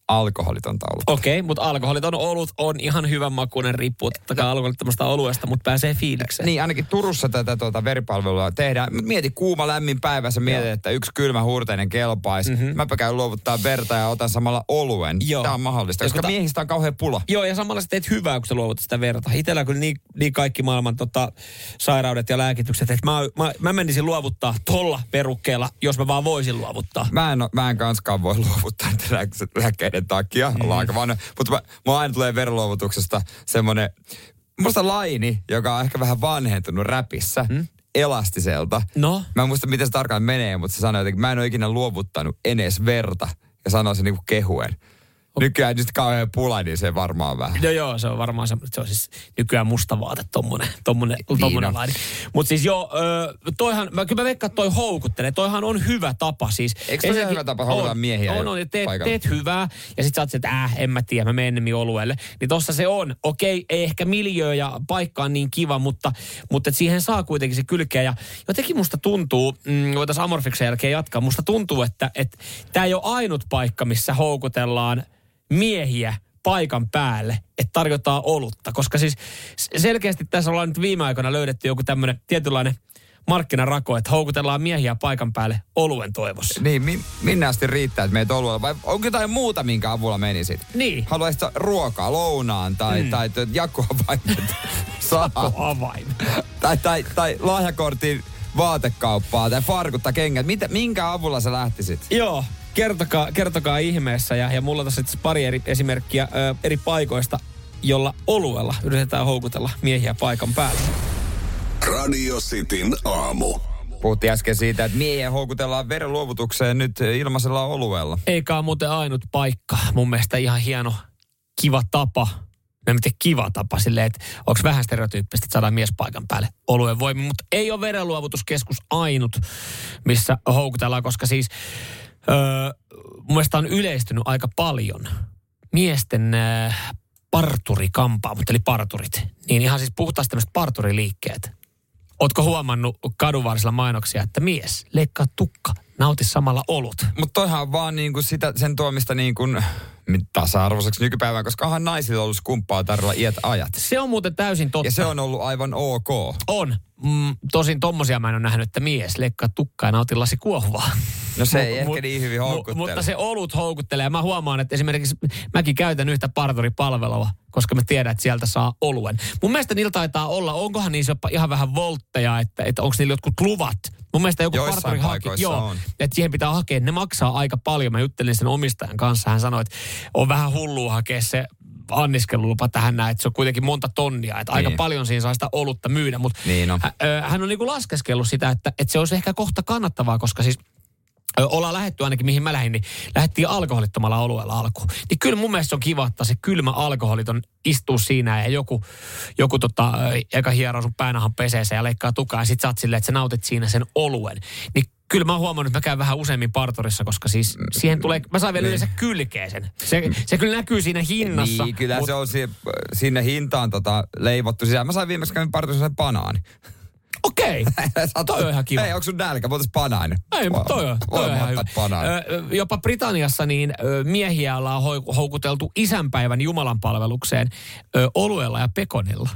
alkoholitonta olutta. Okei, okay, mutta alkoholiton olut on ihan hyvän makuinen, riippuu totta kai alkoholittomasta oluesta, mutta pääsee fiilikseen. Niin, ainakin Turussa tätä tuota veripalvelua tehdään. Mieti kuuma, lämmin päivä, sä mietit, että yksi kylmä huurteinen kelpaisi. Mm-hmm. Mäpä käyn luovuttaa verta ja otan samalla oluen. Joo. Tämä on mahdollista, koska ta- miehistä on kauhean pula. Joo, ja samalla sä teet hyvää, kun sä luovutat sitä verta. Itellä kyllä niin, niin kaikki maailman tota, sairaudet ja lääkitykset, että mä, mä, mä menisin luovuttaa tolla perukkeella, jos mä vaan voisin luovuttaa. Mä en, mä en kanskaan voi luovuttaa lääkkeiden takia. Mm. Ollaan aika vanha. Mutta mä, mä aina tulee verenluovutuksesta semmoinen, musta laini, joka on ehkä vähän vanhentunut räpissä. Mm? elastiselta. No? Mä en muista, miten se tarkkaan menee, mutta se sanoi jotenkin, mä en ole ikinä luovuttanut enes verta. Ja sanoi se niinku kehuen. Nykyään just kauhean pula, niin se varmaan vähän. Joo, joo, se on varmaan se, se on siis nykyään musta vaate, tommonen, tommonen, Niin tommonen on. laini. Mutta siis joo, toihan, mä, kyllä mä veikkaan, että toi houkuttelee. Toihan on hyvä tapa siis. Eikö toi Ensinnäkin- hyvä tapa houkutella on, miehiä On, on, teet, paikalla? teet hyvää, ja sit sä oot se, että äh, en mä tiedä, mä menen ennemmin oluelle. Niin tossa se on. Okei, ei ehkä miljöö ja paikka on niin kiva, mutta, mutta siihen saa kuitenkin se kylkeä. Ja jotenkin musta tuntuu, mm, voitaisiin Amorfiksen jälkeen jatkaa, musta tuntuu, että et, tämä ei ole ainut paikka, missä houkutellaan miehiä paikan päälle, että tarjotaan olutta. Koska siis selkeästi tässä ollaan nyt viime aikoina löydetty joku tämmöinen tietynlainen markkinarako, että houkutellaan miehiä paikan päälle oluen toivossa. Niin, mi, minne asti riittää, että meitä oluella? Vai onko jotain muuta, minkä avulla menisit? Niin. Haluaisit ruokaa, lounaan tai, mm. tai, tai jakoavaimet? Avain. tai, tai, tai lahjakortin vaatekauppaa tai farkut tai kengät. Mitä, minkä avulla sä lähtisit? Joo, kertokaa, kertokaa ihmeessä. Ja, ja mulla on tässä itse pari eri esimerkkiä ö, eri paikoista, jolla oluella yritetään houkutella miehiä paikan päälle. Radio Cityn aamu. Puhuttiin äsken siitä, että miehiä houkutellaan verenluovutukseen nyt ilmaisella oluella. Eikä ole muuten ainut paikka. Mun mielestä ihan hieno, kiva tapa. No miten kiva tapa silleen, että onko vähän stereotyyppistä, että saadaan mies paikan päälle oluen voimin. Mutta ei ole verenluovutuskeskus ainut, missä houkutellaan, koska siis öö, mun on yleistynyt aika paljon miesten öö, parturikampaamot, eli parturit. Niin ihan siis puhtaasti tämmöiset parturiliikkeet. Ootko huomannut kadunvarsilla mainoksia, että mies, leikkaa tukka, nauti samalla olut. Mutta toihan on vaan niinku sitä, sen tuomista niinku tasa-arvoiseksi nykypäivään, koska onhan naisilla ollut skumppaa tarjolla iät ajat. Se on muuten täysin totta. Ja se on ollut aivan ok. On. Mm, tosin tommosia mä en ole nähnyt, että mies leikkaa tukkaa ja nauti lasi kuohuvaa. No se ei Mut- ehkä niin hyvin houkuttele. Mutta se olut houkuttelee. Ja mä huomaan, että esimerkiksi mäkin käytän yhtä parturipalvelua, koska mä tiedän, että sieltä saa oluen. Mun mielestä niillä taitaa olla, onkohan niissä jopa ihan vähän voltteja, että, että onko niillä jotkut luvat. Mun mielestä joku parturi haki, joo, on. että siihen pitää hakea. Ne maksaa aika paljon. Mä juttelin sen omistajan kanssa. Hän sanoi, että on vähän hullua hakea se anniskelulupa tähän näin, että se on kuitenkin monta tonnia, että aika Niin. paljon siinä saa sitä olutta myydä, mutta Niin ö, hän on niinku laskeskellut sitä, että, että se olisi ehkä kohta kannattavaa, koska siis ollaan lähetty ainakin mihin mä lähdin, niin lähdettiin alkoholittomalla oluella alkuun. Niin kyllä mun mielestä on kiva, että se kylmä alkoholiton istuu siinä ja joku, joku tota, eka hieroo sun päänahan peseeseen ja leikkaa tukaa ja sit sä oot silleen, että sä nautit siinä sen oluen. Niin kyllä mä oon huomannut, että mä käyn vähän useammin parturissa, koska siis siihen tulee, mä saan vielä Niin. yleensä kylkeen sen. Se, se kyllä näkyy siinä hinnassa. Niin, kyllä mut- se on si- sinne hintaan tota, leivottu sisään. Mä sain viimeksi kävin partuissa sen banaani. Okei. Oot- Toi on ihan kiva. Hei, onko sun nälkä? Mä otais banaani. Ei, mutta toi on, toi on ihan hyvä. Banaani. Ö, jopa Britanniassa niin ö, miehiä ollaan hou- houkuteltu isänpäivän Jumalan palvelukseen ö, oluella ja pekonilla.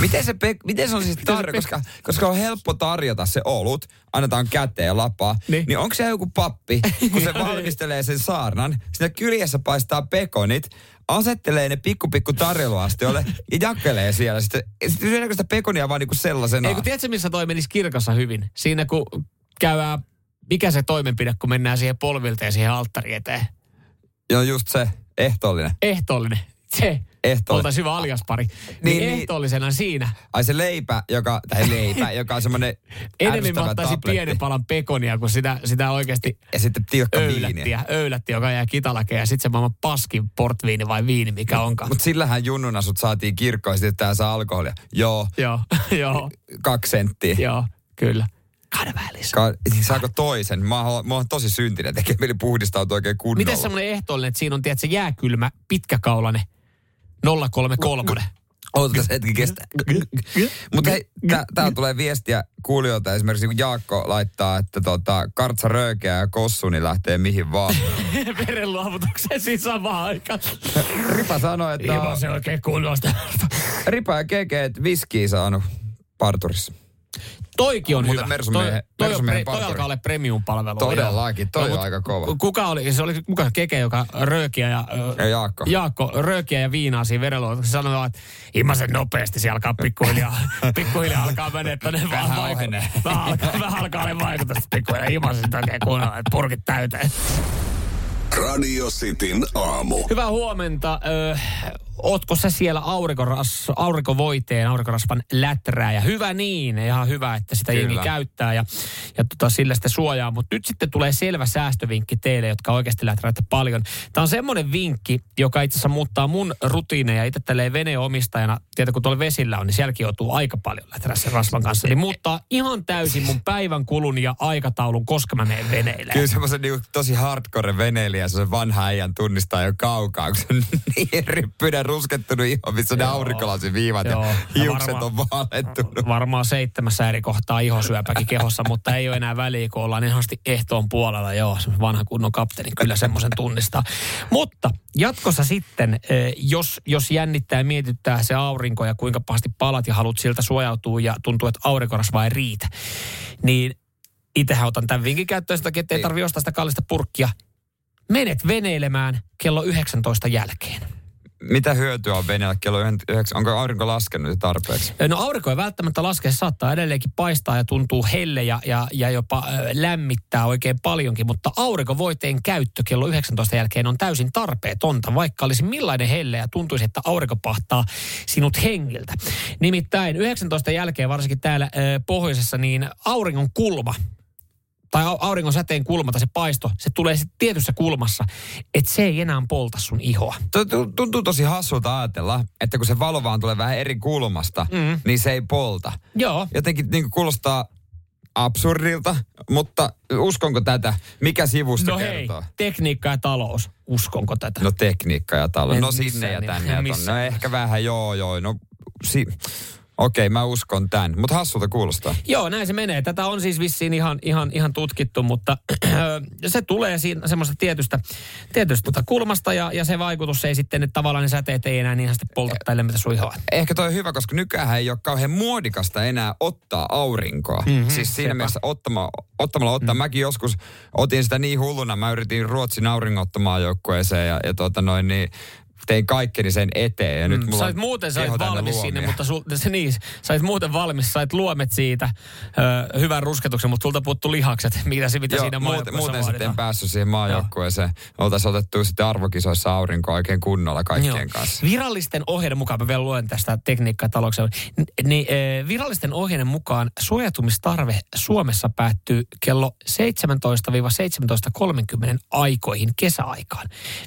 Miten se, pe- miten se on siis tarjo, koska, koska on helppo tarjota se olut, annetaan käteen ja lapaa, Niin. niin, niin onko se joku pappi, kun se valmistelee sen saarnan, siinä kyljessä paistaa pekonit, asettelee ne pikku pikku tarjoiluastiolle ja jakelee siellä. Sitten, sitten syödäänkö sitä pekonia vaan niinku sellaisena? Ei kun tiedätkö, missä toi menisi kirkossa hyvin? Siinä kun käydään, mikä se toimenpide, kun mennään siihen polvilta ja siihen alttari eteen? Joo, just se. Ehtoollinen. Ehtoollinen. Se. Ehtoollinen. Oltaisiin hyvä aljaspari. Niin, Niin, niin niin. ehtoollisena siinä. Ai se leipä, joka, tai leipä, joka on semmoinen Enemmän mä ottaisin tabletti. pienen palan pekonia, kun sitä, sitä oikeasti Ja sitten tiukka viiniä. öylättiä, öylättiä, joka jää kitalakeen. Ja sitten se maailman paskin portviini vai viini, mikä onkaan. Mutta sillähän junnuna sut saatiin kirkkoon, sitten tää saa alkoholia. Joo, Joo, joo, kaksi senttiä. joo, kyllä. Ka- niin saako toisen? Mä oon, mä oon tosi syntinen, tekee mieli puhdistautua oikein kunnolla. Miten semmoinen ehtoollinen, että siinä on, tiedätkö, jääkylmä, pitkäkaulainen 033? Ootas hetki kestä. Mutta hei, tää, täällä tulee viestiä kuulijoilta. Esimerkiksi kun Jaakko laittaa, että tota, kartsa röökeä ja kossu, niin lähtee mihin vaan. Verenluovutukseen siinä samaan aikaan. Ripa sanoi, että Ilman se oikein kunnosta. Ripa ja Keke, että viskiä saanut parturissa. Toikin on Muuten hyvä. Mersumiehen- toi, toi, on pre, toi alkaa olla premium-palvelu. Todellakin, toi on mut aika kova. ku- Kuka oli, se oli kuka Keke, joka röökiä ja... Ja Jaakko. Jaakko, röökiä ja viinaa siinä verenluovutuksessa sanoi, että imasen nopeasti, se alkaa pikkuhiljaa, pikkuhiljaa alkaa mennä, että ne vaan Vähän vaikuttaa. ohenee. Vähän alkaa, vähän alkaa ne vaikutusta pikkuhiljaa, imasen oikein kunnolla, että purkit täyteen. Radio Cityn aamu. Hyvää huomenta. Ö, ootko sä siellä aurinkoras, aurinkovoiteen, aurinkorasvan läträä? Ja hyvä niin, ihan hyvä, että sitä Kyllä. jengi käyttää ja, ja tota, sillä sitä suojaa. Mutta nyt sitten tulee selvä säästövinkki teille, jotka oikeasti läträätte paljon. Tämä on semmoinen vinkki, joka itse asiassa muuttaa mun rutiineja. Itse tälleen veneomistajana, tietä kun tuolla vesillä on, niin sielläkin joutuu aika paljon läträä sen rasvan kanssa. Niin muuttaa ihan täysin mun päivän kulun ja aikataulun, koska mä menen veneille. Kyllä semmoisen niin tosi hardcore veneilijä, se vanha äijän tunnistaa jo kaukaa, kun se on niin rippyinen ruskettunut iho, missä ne aurinkolasiviivat Joo. ja Ja hiukset on vaalentunut. varmaan seitsemässä eri kohtaa ihosyöpäkin kehossa, mutta ei ole enää väliä, kun ollaan ihan ehtoon puolella. Joo, se vanha kunnon kapteeni kyllä semmoisen tunnistaa. Mutta jatkossa sitten, eh, jos, jos jännittää ja mietittää se aurinko ja kuinka pahasti palat ja haluat siltä suojautua ja tuntuu, että aurinkorasva ei riitä, niin itsehän otan tämän vinkin käyttöön sitä, että ei Niin. tarvitse ostaa sitä kallista purkkia. Menet veneilemään kello 19 jälkeen. Mitä hyötyä on veneellä kello yhdeksän? Onko aurinko laskenut tarpeeksi? No aurinko ei välttämättä laske, se saattaa edelleenkin paistaa ja tuntuu helle ja, ja, ja jopa lämmittää oikein paljonkin, mutta aurinkovoiteen käyttö kello 19 jälkeen on täysin tarpeetonta, vaikka olisi millainen helle ja tuntuisi, että aurinko pahtaa sinut hengiltä. Nimittäin 19 jälkeen varsinkin täällä äh, pohjoisessa niin auringon kulma tai au- auringon säteen kulma tai se paisto, se tulee sitten tietyssä kulmassa, että se ei enää polta sun ihoa. Tu- tu- Tuntuu tosi hassulta ajatella, että kun se valo vaan tulee vähän eri kulmasta, Mm. niin se ei polta. Joo. Jotenkin niin kuin kuulostaa absurdilta, mutta uskonko tätä? Mikä sivusto No hei, kertoo? tekniikka ja talous, uskonko tätä? No tekniikka ja talo. En No sinne ja tänne ja tonne. No ehkä vähän joo joo. No si- Okei, mä uskon tämän. Mutta hassulta kuulostaa. Joo, näin se menee. Tätä on siis vissiin ihan, ihan, ihan tutkittu, mutta se tulee siinä semmoista tietystä, tietystä tota kulmasta ja, ja se vaikutus ei sitten, että tavallaan ne säteet ei enää niin ihan sitten polta tai lämmitä sun ihoa. Ehkä toi on hyvä, koska nykyään ei ole kauhean muodikasta enää ottaa aurinkoa. Mm-hmm, siis siinä sepä. mielessä ottama, ottamalla ottaa. Mm. Mäkin joskus otin sitä niin hulluna. Mä yritin Ruotsin auringottamaan joukkueeseen ja, ja tota noin niin tein kaikkeni sen eteen. Ja nyt on olit muuten täynnä valmis luomia. sinne, mutta sul, se niin, sä olit muuten valmis, sait luomet siitä, ö, hyvän rusketuksen, mutta sulta puuttu lihakset, mitä, se, mitä Joo, siinä muuten, muuten sitten en päässyt siihen maajoukkueeseen. Oltaisiin otettu sitten arvokisoissa aurinkoa oikein kunnolla kaikkien Joo. kanssa. Virallisten ohjeiden mukaan, mä vielä luen tästä tekniikkaa talouksia, niin eh, virallisten ohjeiden mukaan suojatumistarve Suomessa päättyy kello 17-17.30 aikoihin kesäaikaan.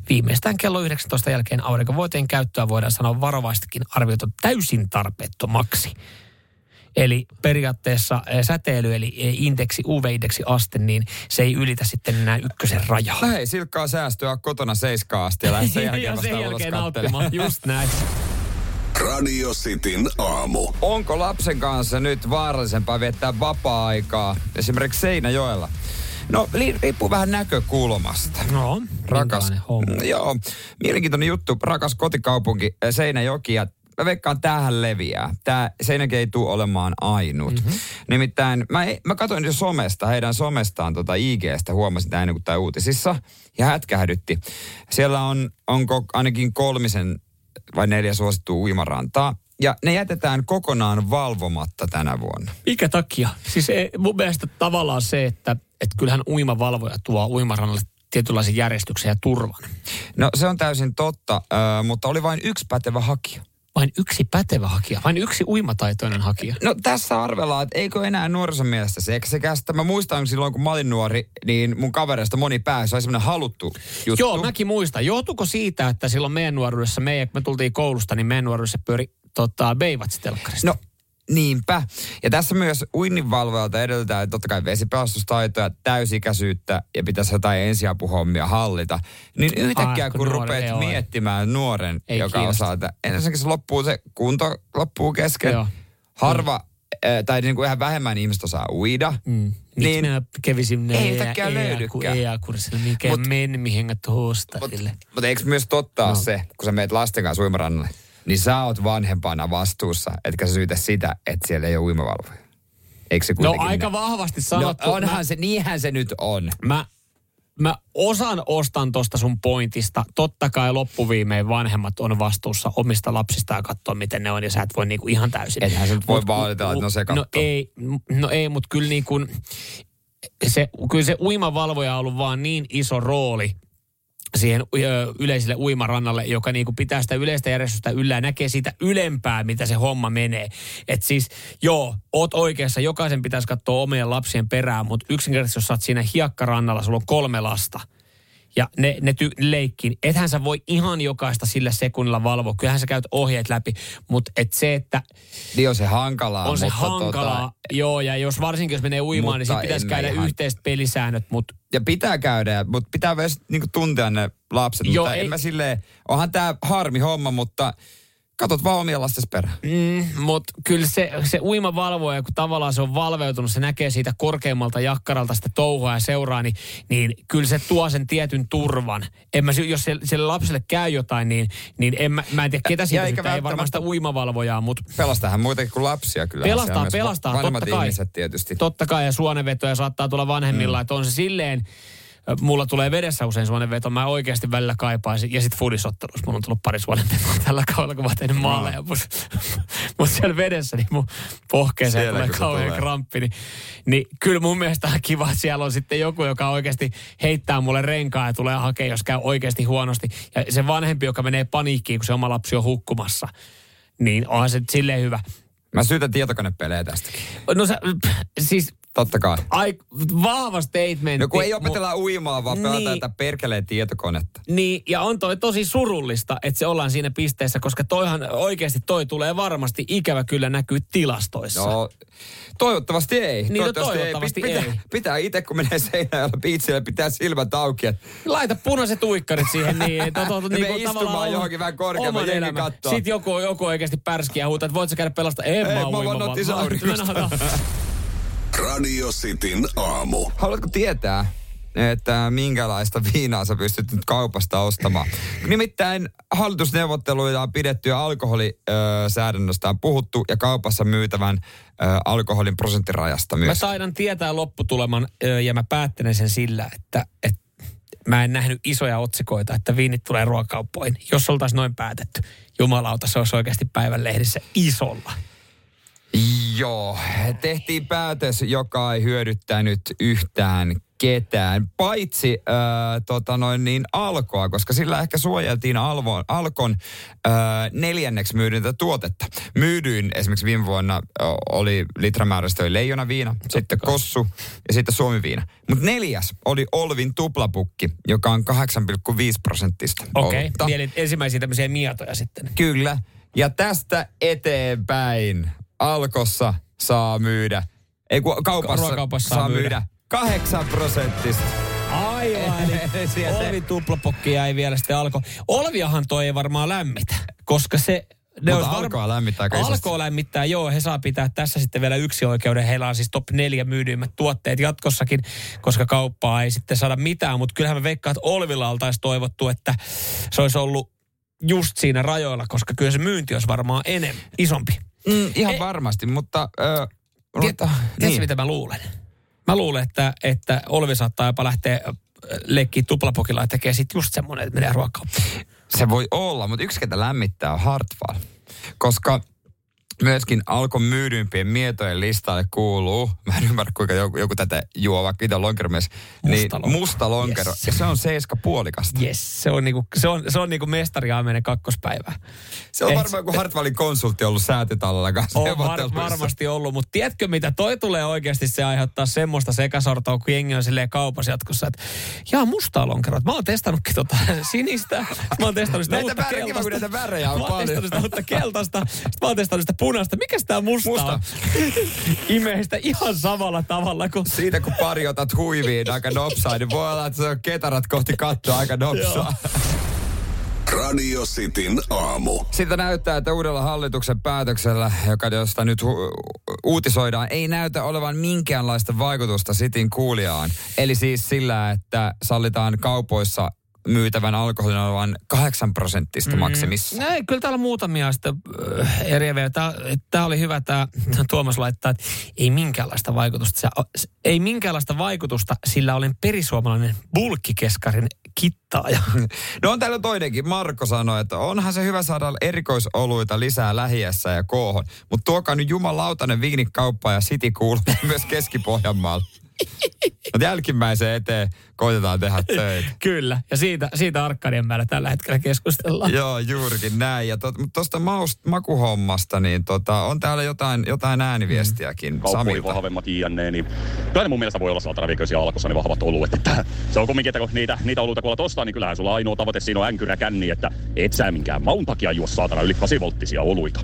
Viimeistään kello 19 jälkeen aurinkovoiteen käyttöä voidaan sanoa varovaistakin arvioitu täysin tarpeettomaksi. Eli periaatteessa eh, säteily, eli eh, indeksi, UV-indeksi aste, niin se ei ylitä sitten enää ykkösen rajaa. No hei, silkkaa säästöä kotona seiskaa asti ja lähde sen jälkeen sen jälkeen nauttimaan, just näin. Radio Cityn aamu. Onko lapsen kanssa nyt vaarallisempaa viettää vapaa-aikaa esimerkiksi Seinäjoella? No, riippuu vähän näkökulmasta. No, Rakas. Mm, Joo, mielenkiintoinen juttu. Rakas kotikaupunki äh, Seinäjoki ja mä veikkaan tähän leviää. Tämä Seinäjoki ei tule olemaan ainut. Mhm. Mm-hmm. Nimittäin mä, mä katsoin jo somesta, heidän somestaan tota IGstä, huomasin tämän ennen kuin tämä uutisissa, ja hätkähdytti. Siellä on, onko ainakin kolmisen vai neljä suosittua uimarantaa, ja ne jätetään kokonaan valvomatta tänä vuonna. Mikä takia? Siis ei, mun mielestä tavallaan se, että, että kyllähän uimavalvoja tuo uimarannalle tietynlaisen järjestyksen ja turvan. No se on täysin totta, mutta oli vain yksi pätevä hakija. Vain yksi pätevä hakija, vain yksi uimataitoinen hakija. No tässä arvellaan, että eikö enää nuorison mielestä seksikästä. Mä muistan silloin, kun mä olin nuori, niin mun kavereista moni pääsi, oli semmoinen haluttu juttu. Joo, mäkin muistan. Johtuuko siitä, että silloin meidän nuoruudessa, meidän, kun me tultiin koulusta, niin meidän nuoruudessa pyöri tota, Baywatch-telkkarista. No niinpä. Ja tässä myös uinninvalvojalta edellytetään totta kai vesipelastustaitoja, täysikäisyyttä ja pitäisi jotain ensiapuhommia hallita. Niin yhtäkkiä Ai, kun kun rupeat miettimään nuoren, Ei joka kiinnosta. osaa, että ensinnäkin se loppuu se kunto loppuu kesken. Joo. Harva, äh, tai niin kuin ihan vähemmän ihmistä osaa uida. Mm. Miksi Niin- minä kävisin Ei yhtäkkiä löydykään. EA-kurssilla, mikä Mut- meni mihin. Mutta eikö myös totta. No. se, kun sä meet lasten kanssa uimarannalle, niin sä oot vanhempana vastuussa, etkä sä syytä sitä, että siellä ei ole uimavalvoja. Eikö se No aika näin? vahvasti No sanottu. onhan Mä- se, niinhän se nyt on. mä, mä osan ostan tuosta sun pointista. Totta kai loppuviimein vanhemmat on vastuussa omista lapsista ja katsoa, miten ne on, ja sä et voi niinku ihan täysin. Ethän nyt voi vaan että no se No kattoo. ei, no ei mutta kyllä niinku, se, kyllä se uimavalvoja on ollut vaan niin iso rooli siihen yleiselle uimarannalle, joka niin kuin pitää sitä yleistä järjestystä yllä ja näkee siitä ylempää, mitä se homma menee. Et siis, joo, oot oikeassa, jokaisen pitäisi katsoa omien lapsien perään, mutta yksinkertaisesti jos sä oot siinä hiekkarannalla, sulla on kolme lasta – ja ne, ne ty- leikkiin. Ethän sä voi ihan jokaista sillä sekunnilla valvoa. Kyllähän sä käyt ohjeet läpi, mutta et se, että... Niin on se hankalaa. On se mutta hankalaa, Tota, joo, ja jos varsinkin jos menee uimaan, niin sitten pitäisi käydä ihan- yhteiset pelisäännöt, mutta ja pitää käydä, mutta pitää myös niinku tuntea ne lapset. Joo, mutta ei- en mä silleen, onhan tää harmi homma, mutta katot vaan omia lastesi perään. Mm, mutta kyllä se, se uimavalvoja, kun tavallaan se on valveutunut, se näkee siitä korkeammalta jakkaralta sitä touhua ja seuraa, niin, niin kyllä se tuo sen tietyn turvan. En mä, jos se- sille lapselle käy jotain, niin, niin en mä, mä en tiedä ketä siitä ei varmaan sitä uimavalvojaa, mutta Pelastahan muitakin kuin lapsia kyllä. Pelastaa, pelastaa, totta kai. tietysti. totta kai ja suonenvetoja saattaa tulla vanhemmilla, mm. että on se silleen, mulla tulee vedessä usein suonenveto, mä oikeasti välillä kaipaisin. Ja sitten fudisottelussa mulla on tullut pari suonenvetoa tällä kaudella, kun mä tehnyt maaleja. Mutta mut siellä vedessä, niin mun pohkeeseen Siellä, tulee kauhean tulee. kramppi. Niin, niin kyllä mun mielestä on kiva, että siellä on sitten joku, joka oikeasti heittää mulle renkaa ja tulee hakea, jos käy oikeasti huonosti. Ja se vanhempi, joka menee paniikkiin, kun se oma lapsi on hukkumassa, niin onhan se silleen hyvä. Mä syytän tietokonepelejä tästäkin. No sä, siis Totta kai. ai, vahva statementti. No kun ei Mu- opetella uimaan, vaan pelataan Niin. tätä perkeleen tietokonetta. Niin, ja on toi tosi surullista, että se ollaan siinä pisteessä, koska toihan oikeasti toi tulee varmasti ikävä kyllä näkyy tilastoissa. No, toivottavasti ei. Niin, no toivottavasti pitää, ei. Pitää itse, kun menee seinäjällä biitsille, pitää silmät auki. että Laita punaiset uikkarit siihen niin, että oot, oot, Me niinku istumaan tavallaan johonkin vähän korkeammalle, oman jengi kattoo. Sitten joku, joku oikeasti pärskiä huutaa, että voit sä käydä pelastaa. En Ei, mä mä vaan uimaan, otin vaan- saurikosta. No, no, no. Radio Cityn aamu. Haluatko tietää, että minkälaista viinaa sä pystyt nyt kaupasta ostamaan? Nimittäin hallitusneuvotteluja on pidetty ja alkoholisäädännöstä on puhuttu ja kaupassa myytävän alkoholin prosenttirajasta Mä myös. taidan tietää lopputuleman ja mä päättelen sen sillä, että, että mä en nähnyt isoja otsikoita, että viinit tulee ruokakauppoihin. Jos oltaisiin noin päätetty, jumalauta, se olisi oikeasti päivän lehdissä isolla. Joo, tehtiin päätös, joka ei hyödyttänyt yhtään ketään, paitsi äh, tota noin niin alkoa, koska sillä ehkä suojeltiin alvo, alkon äh, neljänneksi myydyntä tuotetta. Myydyin esimerkiksi viime vuonna äh, oli litramäärästä oli leijona viina, sitten kossu ja sitten suomi viina. Mutta neljäs oli Olvin tuplapukki, joka on 8,5 prosenttista. Okei, okay. eli ensimmäisiä tämmöisiä mietoja sitten. Kyllä. Ja tästä eteenpäin Alkossa saa myydä, ei kun kaupassa, Ruokakaupassa saa myydä. myydä 8 prosenttista. Aivan, eli Olvi tuplapokki jäi vielä sitten alko. Olviahan toi ei varmaan lämmitä, koska se... Ne Mutta alkoa lämmittää aika. Alkoa lämmittää, joo. He saa pitää tässä sitten vielä yksi oikeuden. Heillä on siis top neljä myydyimmät tuotteet jatkossakin, koska kauppaa ei sitten saada mitään. Mutta kyllähän me veikkaan, että Olvilla oltaisiin toivottu, että se olisi ollut just siinä rajoilla, koska kyllä se myynti olisi varmaan enemmän, isompi. Mm, ihan Ei- varmasti, mutta... Ö, mutta tiedätkö, niin. mitä mä luulen? Mä luulen, että, että Olvi saattaa jopa lähteä äh, leikkiä tuplapokilla ja tekee sitten just semmoinen, että menee ruokakauppaan. Se voi olla, mutta yksi, ketä lämmittää, on Hartwall. Koska myöskin Alkon myydyimpien mietojen listalle kuuluu, mä en ymmärrä kuinka joku, joku tätä juo, vaikka itse on lonkeromies, niin Musta lonkero. musta lonkero. Yes. Ja se on seiska puolikasta. Yes, se on niinku, se on, se on niinku mestari Aamenen kakkospäivä. Se on Et- varmaan joku Hartwallin konsultti ollut säätytalolla kanssa On var, varmasti ollut, mutta tiedätkö mitä, toi tulee oikeasti se aiheuttaa semmoista sekasortoa, kun jengi on silleen kaupassa jatkossa, että jaa mustaa lonkeroa. Mä oon testannutkin tota sinistä, mä oon testannut sitä Näitä uutta keltaista. näitä värejä on mä oon paljon. testannut sitä uutta keltaista, mä oon testannut sitä punaista. Mikäs tää musta, Musta. on? Imee sitä ihan samalla tavalla kuin... Siitä kun pari otat huiviin aika nopsaa, niin voi olla, että se on ketarat kohti kattoa aika nopsaa. Radio Cityn aamu. Siltä näyttää, että uudella hallituksen päätöksellä, joka josta nyt hu- uutisoidaan, ei näytä olevan minkäänlaista vaikutusta sitin kuulijaan. Eli siis sillä, että sallitaan kaupoissa myytävän alkoholin olevan 8 prosenttista maksimissa. No ei, kyllä täällä on muutamia sitten äh, eriäviä. Tää, tää oli hyvä, tämä Tuomas laittaa, että ei minkäänlaista vaikutusta. Se, ei minkäänlaista vaikutusta, sillä olen perisuomalainen bulkkikeskarin kittaaja. No on täällä toinenkin. Marko sanoi, että onhan se hyvä saada erikoisoluita lisää lähiässä ja koohon. Mutta tuokaa nyt jumalautainen viinikauppa ja City kuuluu myös Keski-Pohjanmaalla. Mutta jälkimmäiseen eteen koitetaan tehdä töitä. Kyllä, ja siitä, siitä Arkadianmäellä tällä hetkellä keskustellaan. Joo, juurikin näin. Ja tuosta maust, makuhommasta, niin tota, on täällä jotain, jotain ääniviestiäkin kauppoihin Samilta. vahvemmat jne, niin kyllä ne mun mielestä voi olla saatana viikoisia alkossa ne vahvat oluet. Että se on kumminkin, että kun niitä, niitä oluita kun ostaa, niin kyllähän sulla ainoa tavoite siinä on änkyrä känni, että et sä minkään maun takia juo saatana yli 8 volttisia oluita.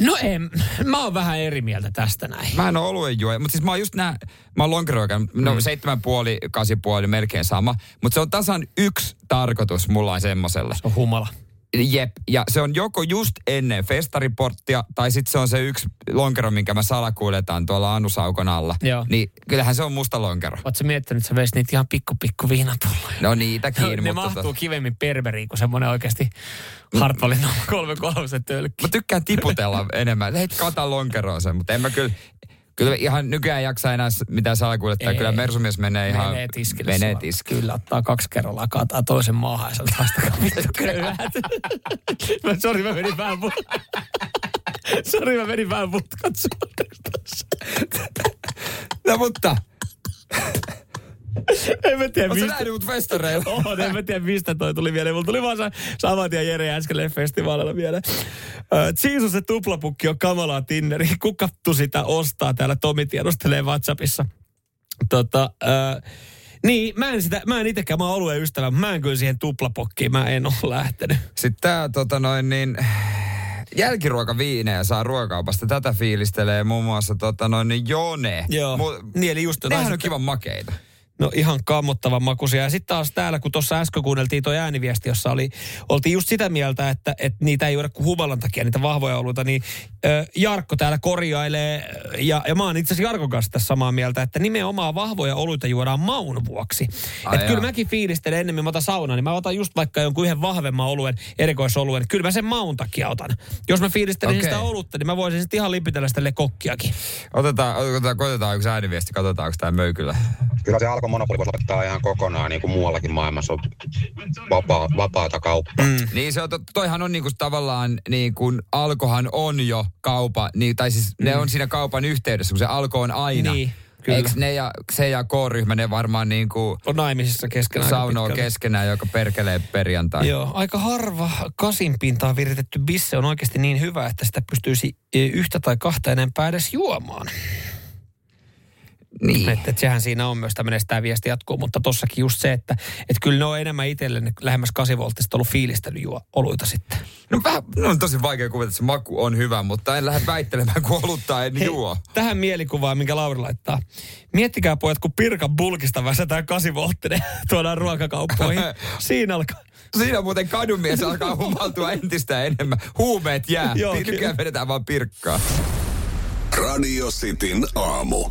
No en, mä oon vähän eri mieltä tästä näin. Mä en ole oluen juoja, mutta siis mä oon just nää, mä oon lonkeroikan, no Mm. Seitsemän puoli, kasi puoli, melkein sama. Mutta se on tasan yksi tarkoitus mulla on semmoselle. Se on humala. Jep, ja se on joko just ennen festariporttia, tai sitten se on se yksi lonkero, minkä mä salakuljetan tuolla Anusaukon alla. Joo. Niin kyllähän se on musta lonkero. Oletko miettinyt, että sä veisit niitä ihan pikku pikku viinapulloja? No niitäkin, ne mutta... mahtuu tota- kivemmin perveriin kuin semmoinen oikeasti Hartwallin 33 tölkki. Mä tykkään tiputella enemmän. Hei, kata lonkeroon sen, mutta en mä kyllä... Kyllä ihan nykyään jaksa enää mitään salakuljettaa. Ei. Kyllä Mersumies menee ihan... Menee tiskille. Menee tiskille. Kyllä, ottaa kaksi kerrallaan, kaataa toisen maahan ja sanoo haastakaa vittu köyhät. Mä- Sori, mä menin vähän put... Sori, mä menin vähän tossa. No mutta, En mä tiedä, mistä... nähnyt mut festareilla? Oon, en mä tiedä mistä toi tuli mieleen. Mulla tuli vaan sa- saman tien Jere äsken festivaalilla mieleen. Ö, Jesus se tuplapukki on kamalaa Tinneri. Kukattu sitä ostaa täällä Tomi tiedustelee WhatsAppissa. Tota, ö, niin, mä en, sitä, mä en itekään, mä oon oluen ystävä, mä en kyllä siihen tuplapokkiin, mä en ole lähtenyt. Sitten tää tota noin niin... Jälkiruokaviinejä saa ruokakaupasta. Tätä fiilistelee muun muassa tota noin niin Jone. Joo, Mu- niin eli just Nehän on kivan makeita. No ihan kammottavan makuisia. Ja sitten taas täällä, kun tuossa äsken kuunneltiin tuo ääniviesti, jossa oli, oltiin just sitä mieltä, että, että niitä ei juoda kuin humalan takia, niitä vahvoja oluita, niin ö, Jarkko täällä korjailee, ja, ja mä oon itse asiassa Jarkon kanssa tässä samaa mieltä, että nimenomaan vahvoja oluita juodaan maun vuoksi. Että kyllä mäkin fiilistelen ennemmin, mä otan saunan, niin mä otan just vaikka jonkun yhden vahvemman oluen, erikoisoluen, kyllä mä sen maun takia otan. Jos mä fiilistelen Okei. sitä olutta, niin mä voisin sitten ihan lipitellä sitä kokkiakin. Otetaan, otetaan, koitetaan yksi ääniviesti, katsotaan, onko tämä möykyllä. Kyllä se alkon monopoli voisi lopettaa ihan kokonaan, niin kuin muuallakin maailmassa on vapaa, vapaata kauppaa. Mm. Niin se on, to- toihan on niinku tavallaan, niin kuin alkohan on jo kaupa, niin, tai siis mm. ne on siinä kaupan yhteydessä, kun se alko on aina. Niin, kyllä. Eikö ne ja, se ja K-ryhmä, ne varmaan niinku On naimisissa keskenään. saunoo keskenään, joka perkelee perjantai. Joo, aika harva kasinpintaan viritetty bisse on oikeasti niin hyvä, että sitä pystyisi e, yhtä tai kahta enempää edes juomaan. Niin. Että, että sehän siinä on myös tämmöinen, tämä viesti jatkuu, mutta tossakin just se, että, että kyllä ne on enemmän itselle lähemmäs 8 volttista ollut fiilistely juo oluita sitten. No, vähän, no on tosi vaikea kuvata, että se maku on hyvä, mutta en lähde väittelemään, kun olutta en Hei, juo. Tähän mielikuvaan, minkä Lauri laittaa. Miettikää pojat, kun Pirkan bulkista väsätään 8 volttinen tuodaan ruokakauppoihin. Siinä alkaa. Siinä muuten kadunmies alkaa humaltua entistä enemmän. Huumeet jää. Joo. Nykyään vedetään vaan pirkkaa. Radio Cityn aamu.